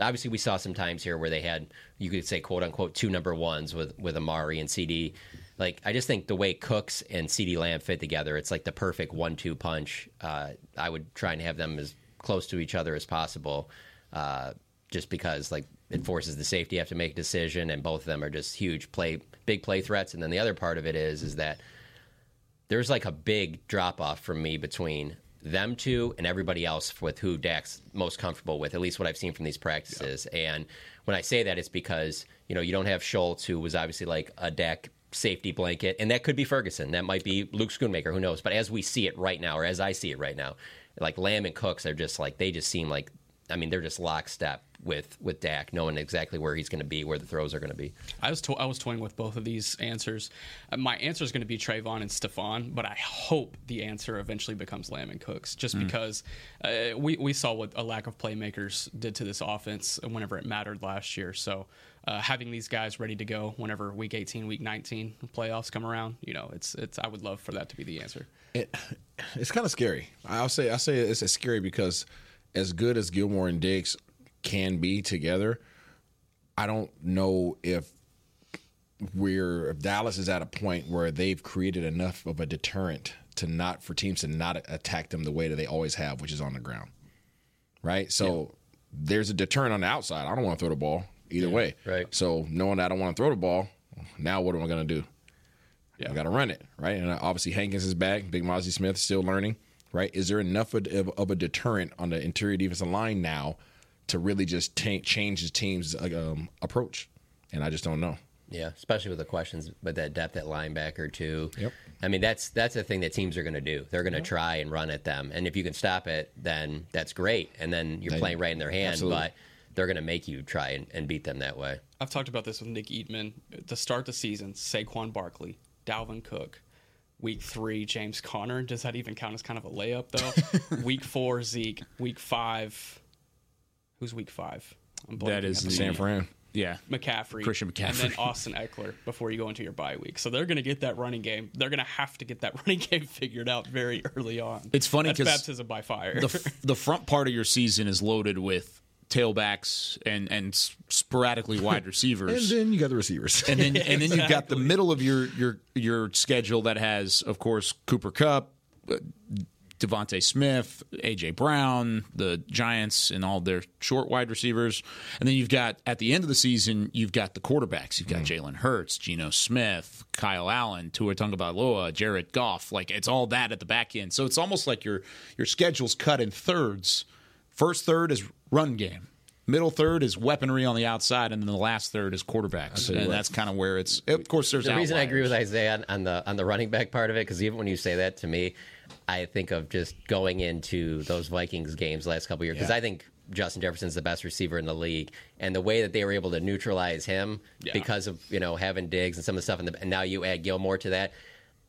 obviously we saw some times here where they had, you could say, quote unquote, two number ones with with Amari and CeeDee. Like, I just think the way Cooks and CeeDee Lamb fit together, it's like the perfect one-two punch. Uh, I would try and have them as close to each other as possible. Uh, just because like it forces the safety have to make a decision, and both of them are just huge play, big play threats. And then the other part of it is is that there's like a big drop off from me between them two and everybody else with who Dak's most comfortable with, at least what I've seen from these practices. And when I say that, it's because you know you don't have Schultz, who was obviously like a Dak safety blanket, and that could be Ferguson, that might be Luke Schoonmaker, who knows? But as we see it right now, or as I see it right now, like Lamb and Cooks are just like they just seem like I mean they're just lockstep with with Dak, knowing exactly where he's going to be, where the throws are going to be. I was to- I was toying with both of these answers. Uh, my answer is going to be Trevon and Stephon, but I hope the answer eventually becomes Lamb and Cooks, just Mm. because uh, we we saw what a lack of playmakers did to this offense whenever it mattered last year. So. Uh, having these guys ready to go whenever week 18, week 19 playoffs come around, you know, it's it's. I would love for that to be the answer. It, it's kind of scary. I'll say I say it's, it's scary because as good as Gilmore and Diggs can be together, I don't know if we're if Dallas is at a point where they've created enough of a deterrent to not for teams to not attack them the way that they always have, which is on the ground. Right? So there's a deterrent on the outside. I don't want to throw the ball either way. Right. So knowing that I don't want to throw the ball, now what am I going to do? Yeah. I got to run it, right? And obviously Hankins is back. Big Mazi Smith still learning, right? Is there enough of, of, of a deterrent on the interior defensive line now to really just ta change the team's um, approach? And I just don't know. Yeah, especially with the questions but that depth at linebacker too. Yep. I mean, that's that's the thing that teams are going to do. They're going to Yeah. try and run at them, and if you can stop it, then that's great. And then you're Then- playing right in their hand. Absolutely. But they're going to make you try and, and beat them that way. I've talked about this with Nick Eatman. To start the season, Saquon Barkley, Dalvin Cook. Week three, James Conner. Does that even count as kind of a layup, though? <laughs> week four, Zeke. Week five, who's week five? I'm That is the San. Fran. Yeah. McCaffrey. Christian McCaffrey, And then Austin Ekeler before you go into your bye week. So they're going to get that running game. They're going to have to get that <laughs> running game figured out very early on. It's funny because baptism by fire. the f- the front part of your season is loaded with tailbacks and and sporadically wide <laughs> receivers. And then you got the receivers. and then and then you've got the middle of your your your schedule that has, of course, Cooper Kupp, uh, DeVonta Smith, AJ Brown, the Giants, and all their short wide receivers, and then you've got at the end of the season, you've got the quarterbacks. You've got Jalen Hurts, Geno Smith, Kyle Allen, Tua Tagovailoa, Jared Goff. Like it's all that at the back end. So it's almost like your your schedule's cut in thirds. First third is run game. Middle third is weaponry on the outside, and then the last third is quarterbacks, and what. that's kind of where it's. Of course, there's the reason I agree with Isaiah on, on the on the running back part of it because even when you say that to me, I think of just going into those Vikings games last couple years because Yeah. I think Justin Jefferson's the best receiver in the league, and the way that they were able to neutralize him Yeah. because of you know having Diggs and some of the stuff, in the, and now you add Gilmore to that.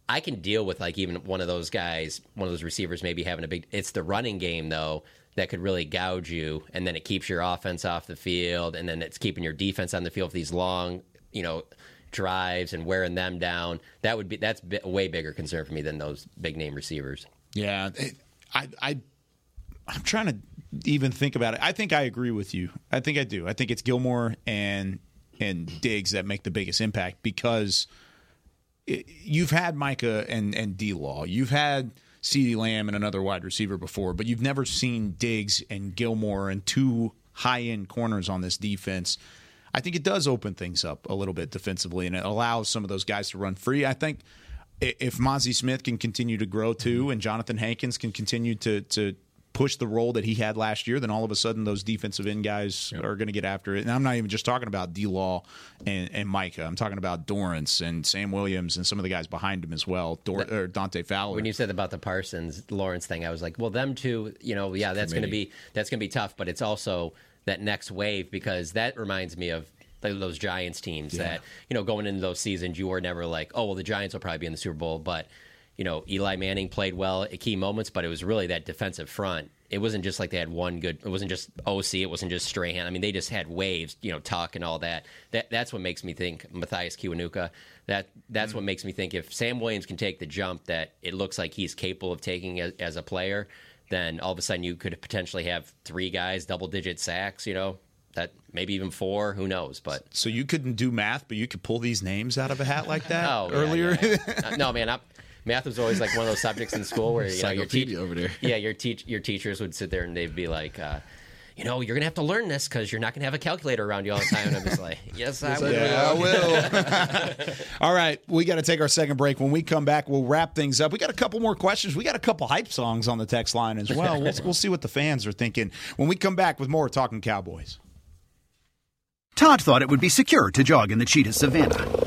I can deal with like even one of those guys, one of those receivers, maybe having a big. It's the running game though that could really gouge you, and then it keeps your offense off the field, and then it's keeping your defense on the field for these long, you know, drives and wearing them down. That would be that's a way bigger concern for me than those big name receivers. Yeah, I, I, I'm trying to even think about it. I think I agree with you. I think I do. I think it's Gilmore and and Diggs that make the biggest impact because it, you've had Micah and and D Law. You've had CeeDee Lamb and another wide receiver before, but you've never seen Diggs and Gilmore and two high end corners on this defense. I think it does open things up a little bit defensively, and it allows some of those guys to run free. I think if Mazi Smith can continue to grow too, and Jonathan Hankins can continue to to push the role that he had last year, then all of a sudden those defensive end guys are going to get after it. And I'm not even just talking about D Law and, and Micah. I'm talking about Dorance and Sam Williams and some of the guys behind him as well. Dor- or Dante Fowler. When you said about the Parsons Lawrence thing, I was like, well, them two, you know, yeah, that's going to be that's going to be tough, but it's also that next wave because that reminds me of those Giants teams Yeah. that you know going into those seasons you were never like, oh well, the Giants will probably be in the Super Bowl, but you know Eli Manning played well at key moments, but it was really that defensive front. It wasn't just like they had one good. It wasn't just Osi. It wasn't just Strahan. I mean, they just had waves. You know, Tuck and all that. That that's what makes me think Mathias Kiwanuka. That that's what mm. makes me think if Sam Williams can take the jump that it looks like he's capable of taking as, as a player, then all of a sudden you could potentially have three guys double digit sacks. You know, that maybe even four. Who knows? But so you couldn't do math, but you could pull these names out of a hat like <laughs> that Oh, earlier. yeah, yeah. no, man, I, math was always like one of those subjects in school where you know, your, Encyclopedia over there. yeah, your teach your teachers would sit there and they'd be like, uh, you know, you're gonna have to learn this because you're not gonna have a calculator around you all the time. And I'm just like, <laughs> yes, I will. Yeah, I will. <laughs> <laughs> All right, we got to take our second break. When we come back, we'll wrap things up. We got a couple more questions. We got a couple hype songs on the text line as well. We'll, we'll see what the fans are thinking when we come back with more Talking Cowboys. Todd thought it would be secure to jog in the cheetah savannah.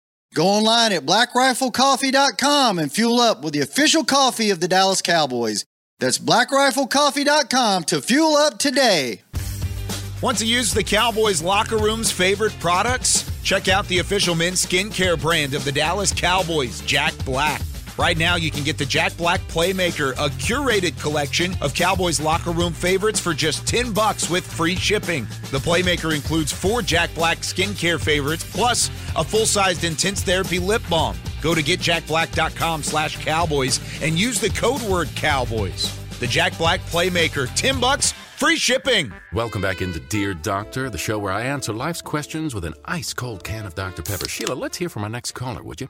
Go online at blackriflecoffee.com and fuel up with the official coffee of the Dallas Cowboys. That's blackriflecoffee.com to fuel up today. Want to use the Cowboys locker room's favorite products? Check out the official men's skincare brand of the Dallas Cowboys, Jack Black. Right now, you can get the Jack Black Playmaker, a curated collection of Cowboys locker room favorites for just 10 bucks with free shipping. The Playmaker includes four Jack Black skincare favorites plus a full-sized intense therapy lip balm. Go to getjackblack.com slash cowboys and use the code word cowboys. The Jack Black Playmaker, 10 bucks, free shipping. Welcome back into Dear Doctor, the show where I answer life's questions with an ice cold can of Dr. Pepper. Sheila, let's hear from our next caller, would you?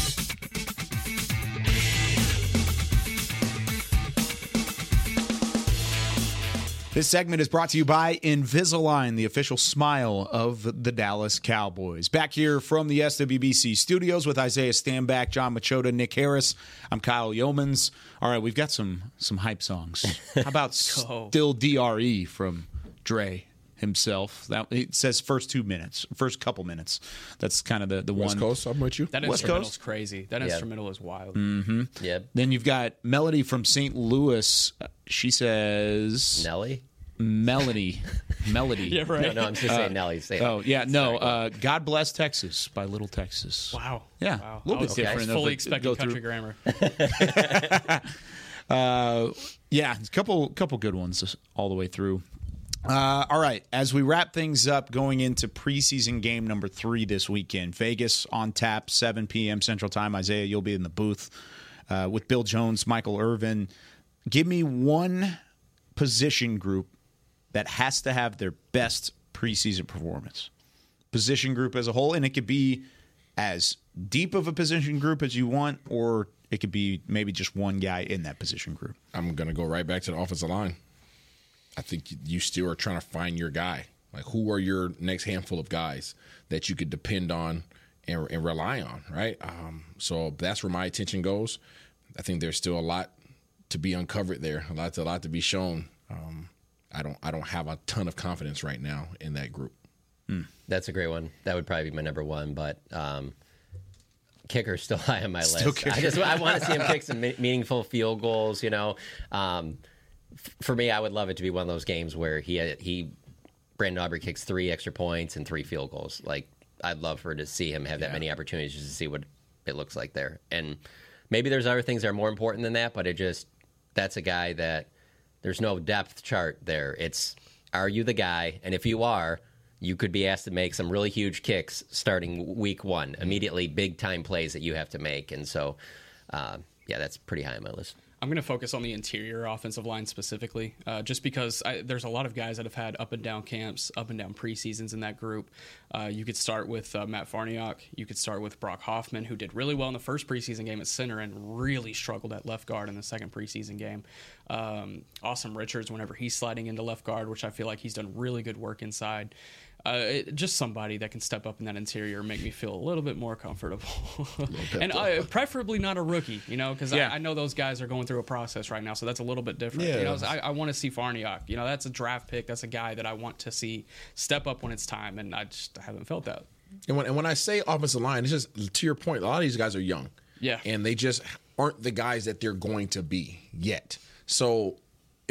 This segment is brought to you by Invisalign, the official smile of the Dallas Cowboys. Back here from the SWBC studios with Isaiah Stanback, John Machota, Nick Harris. I'm Kyle Youmans. All right, we've got some some hype songs. <laughs> How about "Still Dre" from Dre himself? That it says first two minutes, first couple minutes. That's kind of the the West one. Coast, I'm with you. That West instrumental's Coast? crazy. That Yeah. instrumental is wild. Mm-hmm. Yeah. Then you've got Melody from St. Louis. She says Nelly. Melody, <laughs> Melody. Yeah, right. No, no, I'm just saying Nelly. Say. Oh yeah, no. Uh, God bless Texas by Little Texas. Wow. Yeah, Wow. a little bit was, different. I fully a- expecting country through. grammar. <laughs> Uh, yeah, a couple couple good ones all the way through. Uh, all right, as we wrap things up, going into preseason game number three this weekend, Vegas on tap, 7 p.m. Central Time. Isaiah, you'll be in the booth uh, with Bill Jones, Michael Irvin. Give me one position group that has to have their best preseason performance. Position group as a whole, and it could be as deep of a position group as you want, or it could be maybe just one guy in that position group. I'm going to go right back to the offensive line. I think you- still are trying to find your guy. Like, who are your next handful of guys that you could depend on and, and rely on, right? Um, so that's where my attention goes. I think there's still a lot to be uncovered there, a lot, a lot to be shown. Um, I don't, I don't have a ton of confidence right now in that group. That's a great one. That would probably be my number one, but um, kicker's still <laughs> high on my Still list. kicker. I just I want to see him <laughs> kick some meaningful field goals. You know, um, for me, I would love it to be one of those games where he he Brandon Aubrey kicks three extra points and three field goals. Like I'd love for to see him have that many opportunities just to see what it looks like there. And maybe there's other things that are more important than that, but it just that's a guy that there's no depth chart there. It's are you the guy? And if you are, you could be asked to make some really huge kicks starting week one, immediately big time plays that you have to make. And so, uh, yeah, that's pretty high on my list. I'm going to focus on the interior offensive line specifically, uh, just because I, there's a lot of guys that have had up and down camps, up and down preseasons in that group. Uh, you could start with uh, Matt Farniok. You could start with Brock Hoffman, who did really well in the first preseason game at center and really struggled at left guard in the second preseason game. Um, Asim Richards, whenever he's sliding into left guard, which I feel like he's done really good work inside uh, it, just somebody that can step up in that interior and make me feel a little bit more comfortable. <laughs> and uh, preferably not a rookie, you know, because Yeah. I, I know those guys are going through a process right now, so that's a little bit different. You know, I, I want to see Farniok. You know, that's a draft pick. That's a guy that I want to see step up when it's time, and I just haven't felt that. And when, and when I say offensive line, it's just to your point. A lot of these guys are young, Yeah. and they just aren't the guys that they're going to be yet. So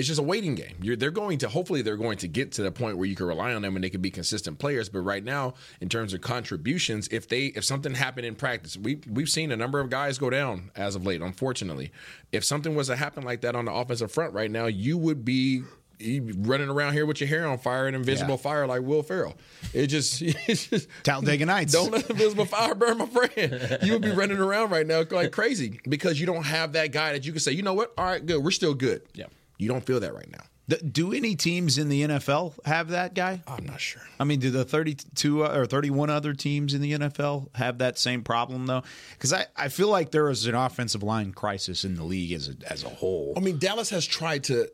it's just a waiting game. You're, they're going to hopefully they're going to get to the point where you can rely on them and they can be consistent players. But right now, in terms of contributions, if they if something happened in practice, we we've seen a number of guys go down as of late. Unfortunately, if something was to happen like that on the offensive front right now, you would be. running around here with your hair on fire and invisible Yeah. fire like Will Ferrell. It just, <laughs> it's just Talladega Nights. Don't let invisible fire burn my friend. You would be running around right now like crazy because you don't have that guy that you can say, you know what? All right, good. We're still good. Yeah. You don't feel that right now. Do any teams in the NFL have that guy? I'm not sure. I mean, do the 32 uh, or 31 other teams in the NFL have that same problem though? Because I, I feel like there is an offensive line crisis in the league as a, as a whole. I mean, Dallas has tried to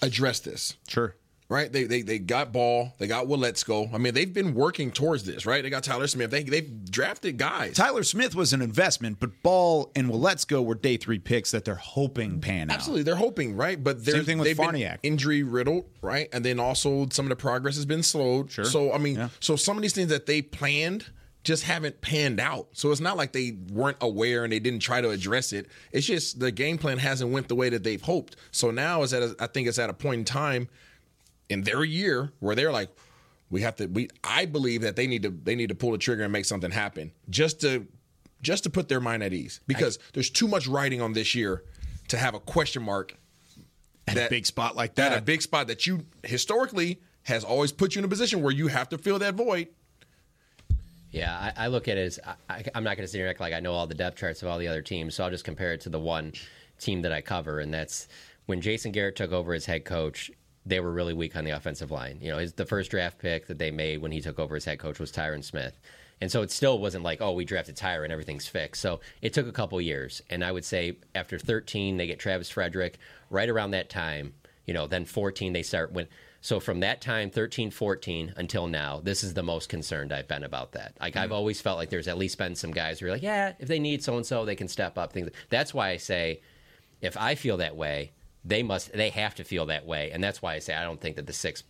address this. Sure. Right? They they they got Ball, they got Waletzko. I mean, they've been working towards this, right? They got Tyler Smith. They they've drafted guys. Tyler Smith was an investment, but Ball and Waletzko were day three picks that they're hoping pan out. Absolutely, they're hoping, right? But they're, Same thing with Farniok. injury riddled, right? And then also some of the progress has been slowed. Sure. So I mean, Yeah. so some of these things that they planned just haven't panned out. So it's not like they weren't aware and they didn't try to address it. It's just the game plan hasn't went the way that they've hoped. So now is at a, I think it's at a point in time in their year where they're like, we have to. We I believe that they need to they need to pull the trigger and make something happen just to just to put their mind at ease because there's too much writing on this year to have a question mark At a big spot like that that. a big spot that you historically has always put you in a position where you have to fill that void. Yeah, I, I look at it as I, I'm not going to sit here and act like I know all the depth charts of all the other teams, so I'll just compare it to the one team that I cover, and that's when Jason Garrett took over as head coach. They were really weak on the offensive line. You know, his, the first draft pick that they made when he took over as head coach was Tyron Smith. And so it still wasn't like, oh, we drafted Tyron, everything's fixed. So it took a couple years. And I would say after 13, they get Travis Frederick. Right around that time, you know, then 14, they start when. So from that time, 13, 14 until now, this is the most concerned I've been about that. Like I've mm. always felt like there's at least been some guys who are like, yeah, if they need so and so, they can step up. Things. That's why I say, if I feel that way, they must, they have to feel that way, and that's why I say I don't think that the six,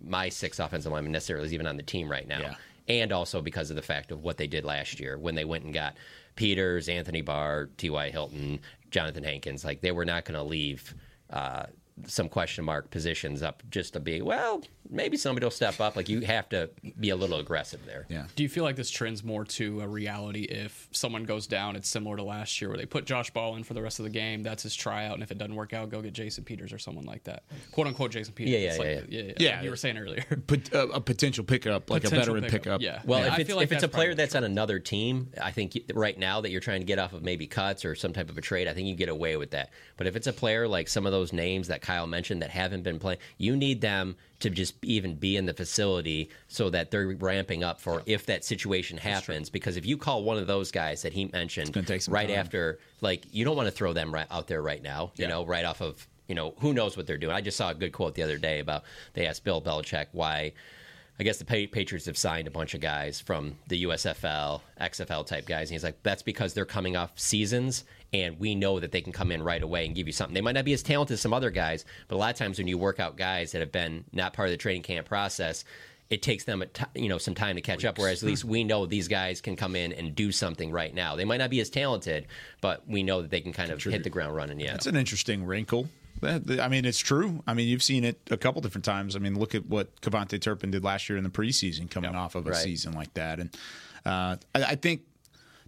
my six offensive linemen necessarily is even on the team right now, and also because of the fact of what they did last year when they went and got Peters, Anthony Barr, T.Y. Hilton, Jonathan Hankins. Like they were not going to leave. Uh, some question mark positions up just to be well maybe somebody will step up like you have to be a little aggressive there yeah Do you feel like this trends more to a reality if someone goes down? It's similar to last year where they put Josh Ball in for the rest of the game. That's his tryout, and if it doesn't work out, go get Jason Peters or someone like that. "Quote unquote" Jason Peters. Yeah, yeah, It's like- yeah, yeah, yeah. yeah. Yeah. You were saying earlier. <laughs> Pot- a, a potential pickup, like Potential a veteran pickup, pickup. yeah. Well, Yeah, if I it's, feel like if it's a player probably that's on another team, I think right now that you're trying to get off of maybe cuts or some type of a trade, I think you get away with that. But if it's a player like some of those names that Kyle mentioned that haven't been playing, you need them to just even be in the facility so that they're ramping up for if that situation happens. Because if you call one of those guys that he mentioned right time. after, like you don't want to throw them right out there right now. You Yeah. know, right off of you know who knows what they're doing. I just saw a good quote the other day about they asked Bill Belichick why. I guess the Patriots have signed a bunch of guys from the USFL, XFL type guys, and he's like, that's because they're coming off seasons, and we know that they can come in right away and give you something. They might not be as talented as some other guys, but a lot of times when you work out guys that have been not part of the training camp process, it takes them a you know some time to catch up. Whereas at least hmm. we know these guys can come in and do something right now. They might not be as talented, but we know that they can kind of hit the ground running. Yeah, That's an interesting wrinkle. That- I mean, it's true. I mean, you've seen it a couple different times. I mean, look at what KaVontae Turpin did last year in the preseason, coming off of a Right. season like that. And uh, I, I think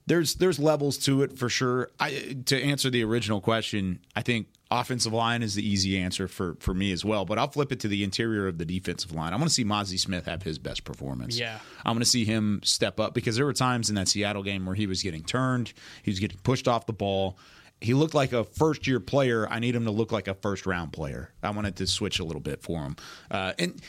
there's there's levels to it for sure. I, to answer the original question, I think offensive line is the easy answer for for me as well. But I'll flip it to the interior of the defensive line. I want to see Mazi Smith have his best performance. Yeah. I'm going to see him step up because there were times in that Seattle game where he was getting turned, he was getting pushed off the ball. He looked like a first year player. I need him to look like a first round player. I wanted to switch a little bit for him. Uh, and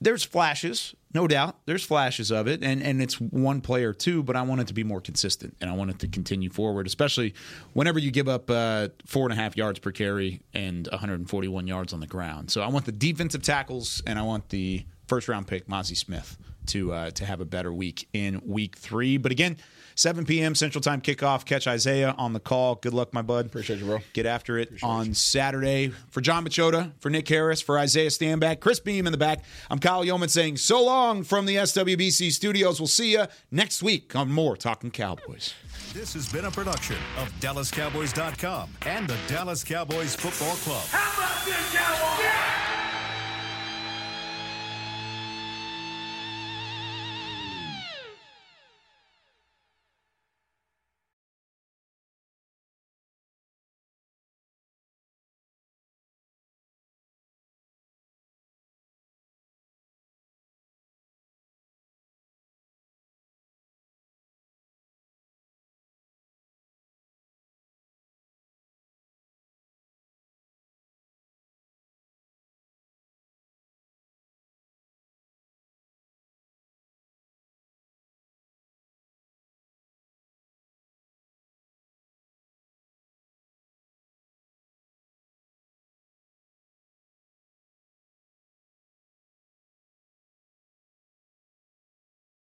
there's flashes, no doubt. There's flashes of it, and and it's one player too. But I want it to be more consistent, and I want it to continue forward, especially whenever you give up uh, four and a half yards per carry and 141 yards on the ground. So I want the defensive tackles, and I want the first round pick Mazi Smith to uh, to have a better week in week three. But again. 7 p.m. Central Time kickoff. Catch Isaiah on the call. Good luck, my bud. Appreciate you, bro. Get after it Appreciate on you. Saturday. For John Machota, for Nick Harris, for Isaiah Stanback, Chris Beam in the back. I'm Kyle Yeoman saying so long from the SWBC studios. We'll see you next week on more Talking Cowboys. This has been a production of DallasCowboys.com and the Dallas Cowboys Football Club. How about this, Cowboys? Yeah!